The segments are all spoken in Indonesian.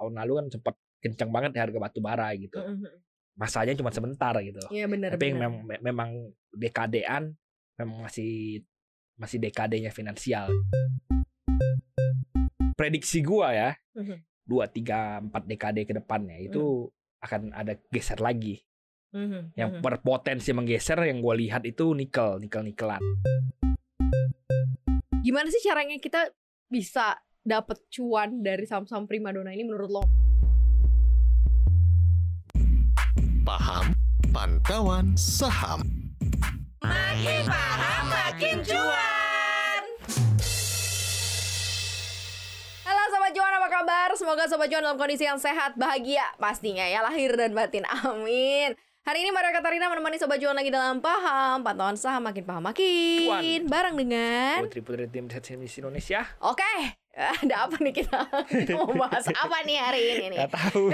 tahun lalu kan sempat kencang banget harga batu bara gitu. Masanya cuma sebentar gitu. Iya benar Tapi yang benar. memang, memang dekadean memang masih masih dekadenya finansial. Prediksi gua ya, Mhm. dua tiga empat dekade ke depannya itu akan ada geser lagi. Mhm, Yang mhm. berpotensi menggeser yang gua lihat itu nikel, nikel nikelan. Gimana sih caranya kita bisa dapet cuan dari saham-saham primadona ini menurut lo? Paham Pantauan Saham. Makin paham makin cuan. Halo Sobat Cuan apa kabar? Semoga Sobat Cuan dalam kondisi yang sehat, bahagia pastinya ya lahir dan batin. Amin. Hari ini Maria Katarina menemani Sobat Cuan lagi dalam paham pantauan saham makin paham makin Cuan. bareng dengan Putri-putri tim Semis Indonesia. Oke, ada apa nih kita? Kita mau bahas apa nih hari ini nih? Gak tahu.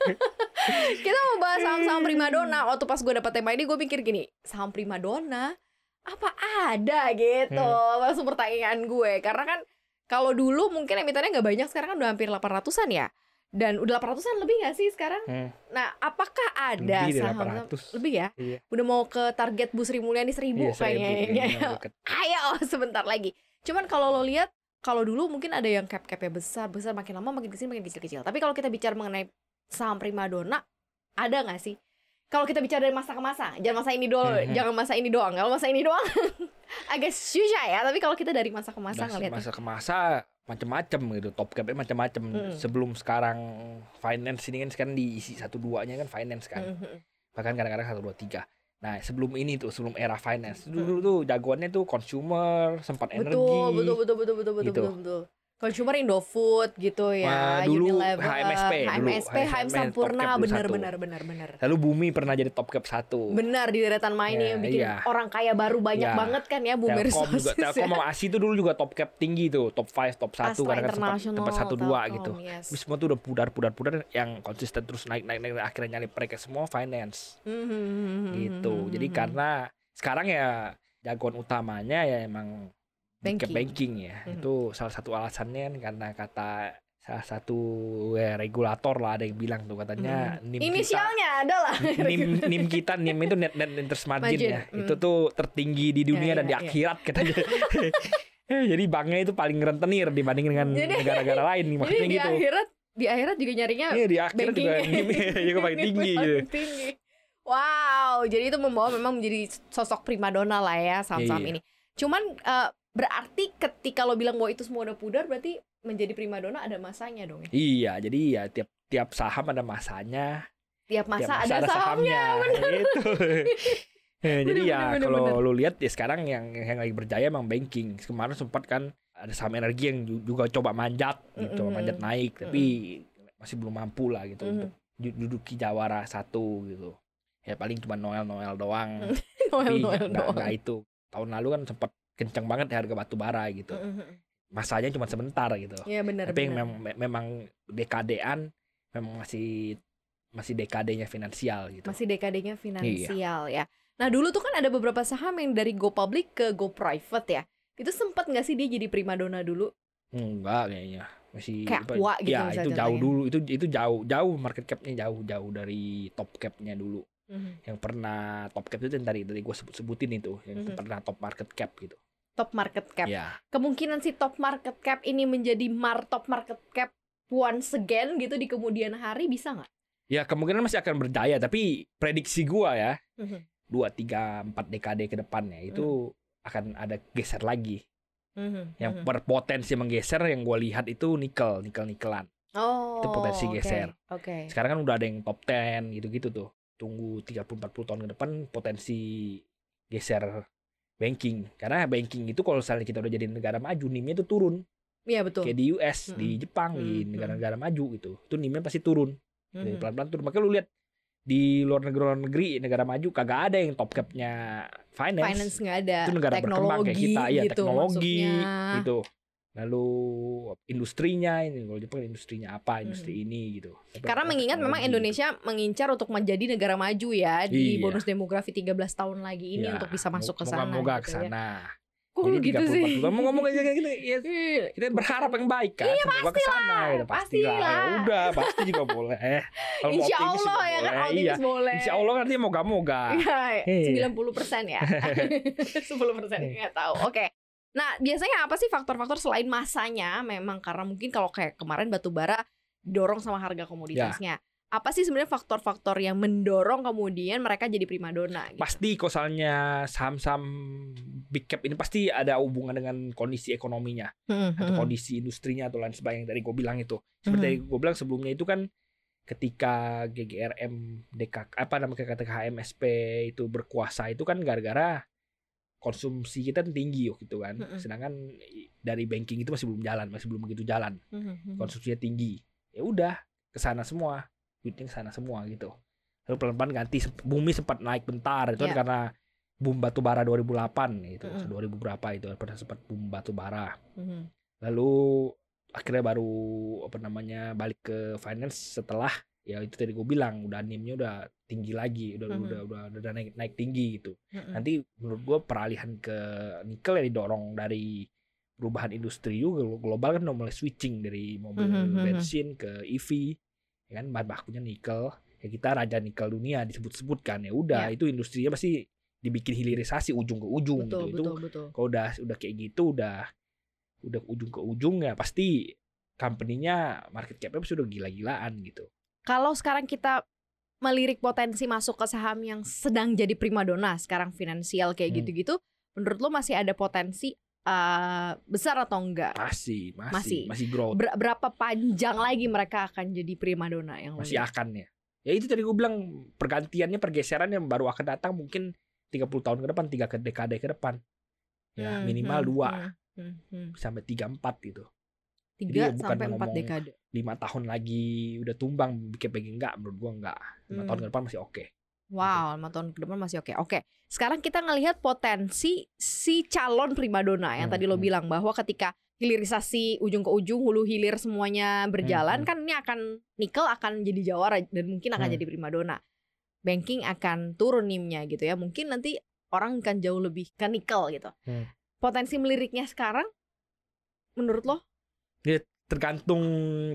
Kita mau bahas saham-saham primadona. Waktu pas gue dapet tema ini gue mikir gini, saham primadona apa ada gitu? Langsung pertanyaan gue. Karena kan kalau dulu mungkin emitennya nggak banyak, sekarang kan udah hampir 800-an ya. Dan udah 800-an lebih gak sih sekarang? Hmm, Nah, apakah ada Lebih saham 800. lebih ya? Iya. Udah mau ke target Bu Sri Mulyani 1000 Iya, kayaknya. Iya, deket. Ayo sebentar lagi. Cuman kalau lo lihat kalau dulu mungkin ada yang cap-capnya besar, besar makin lama makin kecil makin kecil-kecil. Tapi kalau kita bicara mengenai saham primadona, ada nggak sih? Kalau kita bicara dari masa ke masa, jangan masa ini dulu, Mhm. jangan masa ini doang. Kalau masa ini doang agak susah ya. Tapi kalau kita dari masa ke masa ngeliat, masa ke masa macam-macam gitu top capnya macam-macam Mm. sebelum sekarang finance ini kan sekarang diisi satu duanya kan finance kan Mhm. bahkan kadang-kadang satu dua tiga nah sebelum ini tuh sebelum era finance dulu tuh jagoannya tuh consumer sempat energi betul, betul, betul, betul, betul, betul, Gitu. betul, betul. Consumer Indofood gitu ya, Wah, dulu Unilever, HMSP, dulu HMSP, HM HMSP, Sampurna, satu. benar, benar, benar. lalu Bumi pernah jadi top cap satu Benar di deretan main Ya, yang bikin iya. orang kaya baru banyak Ya. banget kan ya Boomer Telkom juga Telkom ya. sama ASI tuh dulu juga top cap tinggi tuh top 5 top 1 Astra kadang-kadang sempat tempat satu dua gitu yes. Tapi semua tuh udah pudar pudar pudar yang konsisten terus naik naik naik akhirnya nyalip mereka semua finance Mhm. gitu. Jadi karena sekarang ya jagoan utamanya ya emang Banking. banking, banking ya. Mhm. Itu salah satu alasannya kan karena kata salah satu ya, regulator lah ada yang bilang tuh katanya Mhm. NIM Inisialnya adalah kita NIM, NIM kita NIM itu net net interest margin, Margin, ya. mhm. Itu tuh tertinggi di dunia Ya, dan di ya, ya. akhirat katanya. Eh, Jadi banknya itu paling rentenir dibanding dengan negara-negara lain nih Jadi maksudnya di gitu. akhirat di akhirat juga nyarinya Iya di akhirat juga. NIM juga paling tinggi gitu. Tinggi. Wow, jadi itu membawa memang menjadi sosok primadona lah ya saham-saham Iya. ini. Cuman eh, berarti ketika lo bilang bahwa itu semua udah pudar berarti menjadi primadona ada masanya dong ya. Iya, jadi ya tiap tiap saham ada masanya, Tiap masa, tiap ada, sahamnya. Gitu. Eh, jadi Bener, ya bener, kalau bener. lu lihat ya sekarang yang yang lagi berjaya emang banking. Kemarin sempat kan ada saham energi yang ju- juga coba manjat, gitu, coba Mm-mm. manjat naik, tapi masih belum mampu lah gitu Mhm. untuk ju- duduki jawara satu gitu. Ya paling cuma Noel Noel doang. Noel tapi Noel doang. nggak itu. Tahun lalu kan sempat kencang banget harga batu bara gitu. Masanya cuma sebentar gitu. Iya benar tapi yang benar. memang, me- memang dekadean memang masih masih dekadenya finansial gitu. Masih dekadenya Iya. finansial ya. Nah dulu tuh kan ada beberapa saham yang dari go public ke go private ya. Itu sempat nggak sih dia jadi primadona dulu? Enggak kayaknya. Masih Kayak apa- Aqua gitu Ya, itu jauh contohnya. dulu. Itu itu jauh jauh market capnya jauh jauh dari top capnya dulu. Mhm. Yang pernah top cap itu yang tadi tadi gue sebut sebutin itu yang Mhm. pernah top market cap gitu. Top market cap. Ya. Kemungkinan si top market cap ini menjadi mar top market cap once again gitu di kemudian hari bisa nggak? Ya kemungkinan masih akan berjaya tapi prediksi gua ya Mhm. dua tiga empat dekade ke depannya itu akan ada geser lagi. Mhm. Yang Mhm. berpotensi menggeser yang gua lihat itu nikel, nikel nikelan. oh, itu potensi oke, geser. Oke. Sekarang kan udah ada yang top 10 gitu-gitu tuh. Tunggu 30-40 tahun ke depan potensi geser banking. Karena banking itu kalau misalnya kita udah jadi negara maju, NIM-nya itu turun. Iya betul. Kayak di US, di Mm-mm. Jepang, di Mm-mm. negara-negara maju gitu. Itu NIM-nya pasti turun. Pelan-pelan turun. Makanya lu lihat di luar negeri luar negeri negara maju kagak ada yang top cap-nya finance. Finance nggak ada. itu negara berkembang kayak kita ya gitu teknologi maksudnya. gitu. Lalu industrinya ini kalau Jepang industrinya apa, industri ini gitu. Hmm. Karena mengingat memang Teknologi gitu. Indonesia mengincar untuk menjadi negara maju ya di Iya. bonus demografi 13 tahun lagi ini Ya, untuk bisa masuk ke sana. Gitu ke ya. sana. Kok lu Jadi gitu sih? 30 40 mau ngomong aja gitu ya Iya. kita berharap yang baik kan iya semoga ke sana gitu pasti lah ya udah pasti juga boleh eh kalau mau Insya Allah ya kan optimis iya boleh. Insya Allah kan dia moga-moga Iya. Iya, 90 persen ya. 10 persen nggak tahu. Oke. Nah, biasanya apa sih faktor-faktor selain masanya? Memang karena mungkin kalau kayak kemarin batu bara dorong sama harga komoditasnya. Apa sih sebenarnya faktor-faktor yang mendorong kemudian mereka jadi primadona? Gitu? pasti kosalnya saham-saham big cap ini pasti ada hubungan dengan kondisi ekonominya Hmm, atau hmm. kondisi industrinya atau lain sebagainya tadi gue bilang itu seperti Hmm. gue bilang sebelumnya itu kan ketika GGRM DK apa namanya kata HMSP itu berkuasa itu kan gara-gara konsumsi kita tinggi gitu kan Mm-mm. sedangkan dari banking itu masih belum jalan masih belum begitu jalan Hmm, hmm, hmm. konsumsinya tinggi ya udah ke sana semua duitnya ke sana semua gitu lalu pelan-pelan ganti bumi sempat naik bentar itu kan Iya. karena boom batu bara 2008 itu Mm-mm. 2000 berapa itu pernah sempat boom batu bara Hmm, lalu akhirnya baru apa namanya balik ke finance setelah ya itu tadi gue bilang udah nimnya udah tinggi lagi udah Mhm. udah udah udah naik naik tinggi gitu hmm. nanti menurut gue peralihan ke nikel yang didorong dari perubahan industri juga global kan udah mulai switching dari mobil Mhm, mhm. bensin ke EV ya kan bahan bakunya nikel ya kita raja nikel dunia disebut-sebut kan ya udah Ya. itu industrinya pasti dibikin hilirisasi ujung ke ujung Betul, gitu itu betul, betul. kalau udah udah kayak gitu udah udah ujung ke ujung ya pasti company-nya market cap-nya pasti udah gila-gilaan gitu Kalau sekarang kita melirik potensi masuk ke saham yang sedang jadi primadona sekarang finansial kayak Hmm. gitu-gitu, menurut lo masih ada potensi eh, besar atau enggak? masih masih Masih. masih, growth Ber- berapa panjang lagi mereka akan jadi primadona yang masih lihat? akan ya ya itu tadi gue bilang pergantiannya pergeseran yang baru akan datang mungkin 30 tahun ke depan tiga ke dekade ke depan ya Hmm, minimal hmm, dua hmm, hmm, hmm. sampai tiga empat gitu Tiga ya sampai empat dekade. Lima tahun lagi udah tumbang bikin pengen enggak menurut gua enggak lima Hmm. tahun ke depan masih oke Wow, lima tahun ke depan masih oke. Oke, sekarang kita ngelihat potensi si calon primadona yang Hmm, tadi lo hmm. bilang bahwa ketika hilirisasi ujung ke ujung, hulu hilir semuanya berjalan, Hmm, kan ini akan nikel akan jadi jawara dan mungkin akan Hmm. jadi primadona. Banking akan turun nimnya gitu ya. Mungkin nanti orang akan jauh lebih ke nikel gitu. Hmm. Potensi meliriknya sekarang, menurut lo? Tergantung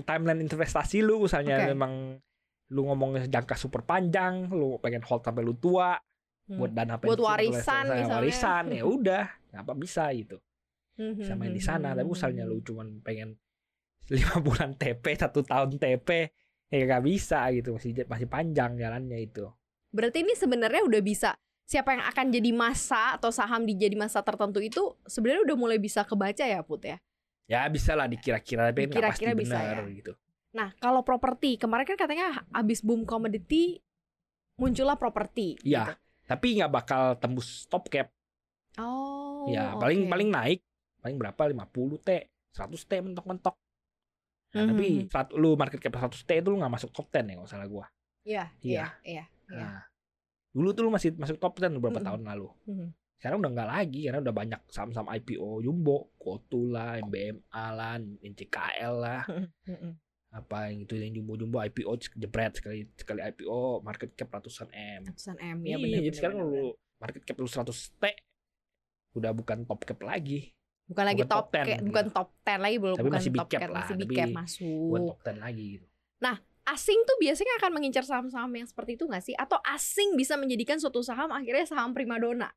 timeline investasi lu misalnya Oke. memang lu ngomongnya jangka super panjang lu pengen hold sampai lu tua Hmm. buat dana Buat pensiun, warisan atau misalnya. warisan ya udah apa bisa gitu Hmm, bisa hmm, main di hmm, sana hmm, tapi hmm, misalnya hmm. lu cuman pengen lima bulan TP satu tahun TP ya nggak bisa gitu masih masih panjang jalannya itu Berarti ini sebenarnya udah bisa siapa yang akan jadi masa atau saham di jadi masa tertentu itu sebenarnya udah mulai bisa kebaca ya Put ya. Ya bisa lah dikira-kira tapi nggak pasti bisa benar ya. gitu Nah, kalau properti kemarin kan katanya abis boom komoditi muncullah properti. Iya. gitu. tapi nggak bakal tembus top cap Oh. ya paling oke. paling naik paling berapa 50 T 100 T mentok-mentok nah, Mhm. tapi saat lu market cap 100 T itu lu nggak masuk top 10 ya kalau salah gua Iya, iya, iya. iya. nah dulu tuh lu masih masuk top 10 beberapa Mhm. tahun lalu Mhm. Sekarang udah nggak lagi karena udah banyak saham-saham IPO Jumbo, Kotu lah, MBMA lah, NCKL lah, apa yang itu yang Jumbo-Jumbo IPO jebret sekali sekali IPO market cap ratusan M. Ratusan M ya bener jadi bener, sekarang bener, lu market cap lu 100 T udah bukan top cap lagi, bukan lagi bukan top, top 10 kayak- gitu. bukan top 10 lagi belum Tapi bukan masih top cap cap, lah, masih big cap bukan masuk. top 10 lagi gitu. Asing tuh biasanya akan mengincar saham-saham yang seperti itu nggak sih? Atau asing bisa menjadikan suatu saham akhirnya saham primadona?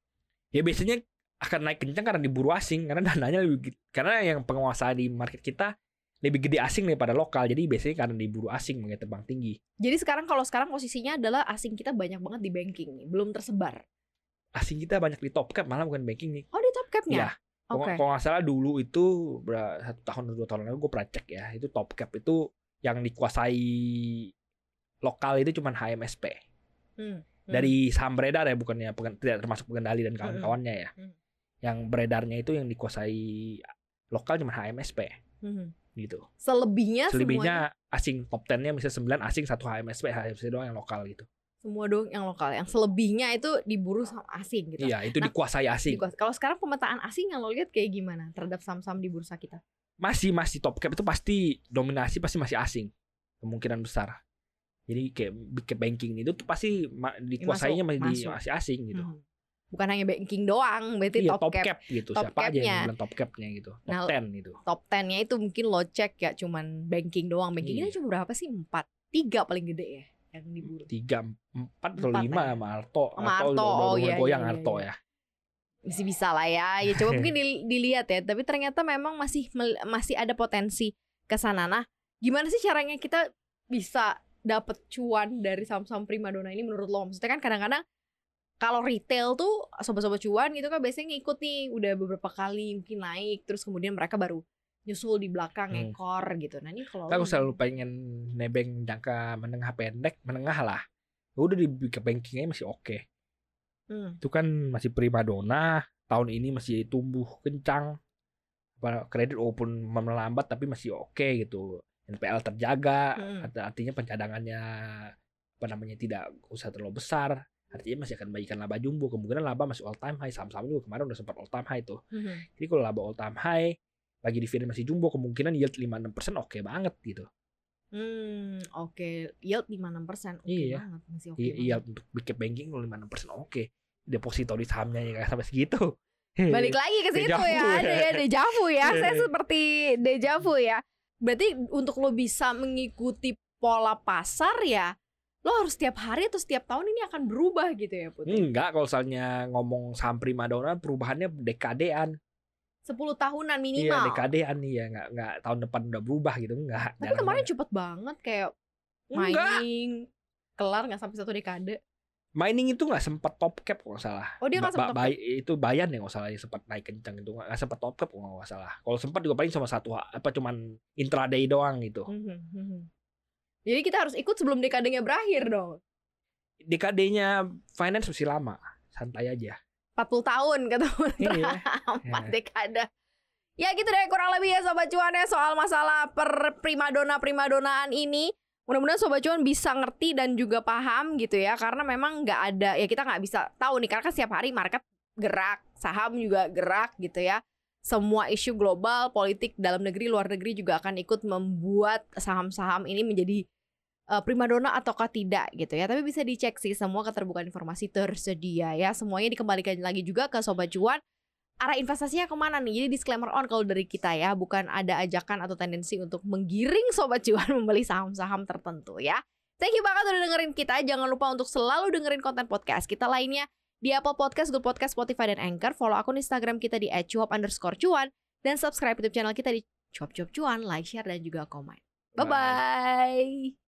Ya biasanya akan naik kencang karena diburu asing karena dananya lebih gede. karena yang penguasa di market kita lebih gede asing daripada lokal jadi biasanya karena diburu asing makanya terbang tinggi Jadi sekarang kalau sekarang posisinya adalah asing kita banyak banget di banking nih, belum tersebar. asing kita banyak di top cap malah bukan banking nih Oh di top capnya? Kalau Oke. kalau nggak salah dulu itu satu tahun atau dua tahun lalu gue pernah cek ya itu top cap itu yang dikuasai lokal itu cuman HMSP Hmm. Dari saham beredar ya bukannya bukan tidak termasuk pengendali dan kawan-kawannya ya Hmm. yang beredarnya itu yang dikuasai lokal cuman HMSP Hmm. gitu Selebihnya, semuanya selebihnya asing top 10-nya misalnya 9 asing satu HMSP HMSP doang yang lokal gitu semua dong yang lokal. Yang selebihnya itu diburu sama asing gitu. iya itu Nah, dikuasai asing Dikuas- Kalau sekarang pemetaan asing yang lo lihat kayak gimana terhadap saham-saham di bursa kita? masih masih top cap itu pasti dominasi pasti masih asing kemungkinan besar jadi kayak big cap banking itu tuh pasti dikuasainya masih, di- masih asing gitu Hmm. bukan hanya banking doang, berarti Iya, top, cap. gitu. top Siapa aja yang bilang top capnya gitu. Top Nah, 10 gitu. Top 10-nya itu mungkin lo cek ya cuman banking doang. Bankingnya Iya. cuma berapa sih? Empat, tiga paling gede ya yang diburu. Tiga, empat atau Empat lima ya. sama Arto. Sama Arto Arto, udah, udah oh iya, goyang iya, Arto iya. ya. Masih bisa lah ya. Ya coba mungkin dil- dilihat ya. Tapi ternyata memang masih masih ada potensi ke sana. Nah, gimana sih caranya kita bisa dapet cuan dari saham-saham primadona ini menurut lo? Maksudnya kan kadang-kadang kalau retail tuh sobat-sobat cuan gitu kan biasanya ngikut nih udah beberapa kali mungkin naik terus kemudian mereka baru nyusul di belakang Hmm. ekor gitu. Nah ini kalau Aku lo- selalu pengen nebeng jangka menengah pendek, menengah lah. Udah di bankingnya masih oke. Hmm. Itu kan masih primadona, tahun ini masih tumbuh kencang. Kredit walaupun melambat tapi masih oke gitu. NPL terjaga, Hmm. art- artinya pencadangannya apa namanya tidak usah terlalu besar. Artinya masih akan bagikan laba jumbo. Kemungkinan laba masih all time high. Saham-saham juga kemarin udah sempat all time high tuh. Hmm. Jadi kalau laba all time high, bagi dividen masih jumbo, kemungkinan yield 5-6% oke banget gitu. Hmm, oke. Yield 56%. Oke Iya. banget, masih oke. Iya, banget. iya untuk bikin banking kalau 5-6% oke. Deposito di sahamnya ya sampai segitu. Balik lagi ke situ ya, ada ya. ya dejavu ya. Iya. Saya seperti dejavu ya. Berarti untuk lo bisa mengikuti pola pasar ya, lo harus setiap hari atau setiap tahun ini akan berubah gitu ya, Putri. Enggak, kalau misalnya ngomong saham primadona perubahannya dekadean. 10 tahunan Iya, minimal. dekadean nih ya, nggak nggak tahun depan udah berubah gitu enggak. Tapi kemarin cepet banget kayak Enggak. mining kelar nggak sampai satu dekade. Mining itu nggak sempat top cap kalau nggak salah. Oh, dia nggak Ba- sempat ba- bay- itu bayan ya nggak salah yang sempat naik kencang itu nggak sempat top cap kalau nggak salah. Kalau sempat juga paling cuma satu apa cuman intraday doang gitu. Mhm, mhm. Jadi kita harus ikut sebelum dekadenya berakhir dong. Dekadenya finance masih lama, santai aja. 40 tahun kata. Iya. Empat Iya. dekade. Ya gitu deh kurang lebih ya Sobat Cuan ya soal masalah per primadona-primadonaan ini. Mudah-mudahan Sobat Cuan bisa ngerti dan juga paham gitu ya. Karena memang nggak ada, ya kita nggak bisa tahu nih. Karena kan setiap hari market gerak, saham juga gerak gitu ya. Semua isu global, politik dalam negeri, luar negeri juga akan ikut membuat saham-saham ini menjadi eh, primadona ataukah tidak gitu ya. Tapi bisa dicek sih semua keterbukaan informasi tersedia ya. Semuanya dikembalikan lagi juga ke Sobat Cuan arah investasinya ke mana nih? Jadi disclaimer on kalau dari kita ya, bukan ada ajakan atau tendensi untuk menggiring sobat cuan membeli saham-saham tertentu ya. Thank you banget udah dengerin kita. Jangan lupa untuk selalu dengerin konten podcast kita lainnya di Apple Podcast, Google Podcast, Spotify, dan Anchor. Follow akun Instagram kita di @cuap underscore cuan dan subscribe YouTube channel kita di cuap cuap cuan, like, share, dan juga komen. Bye bye.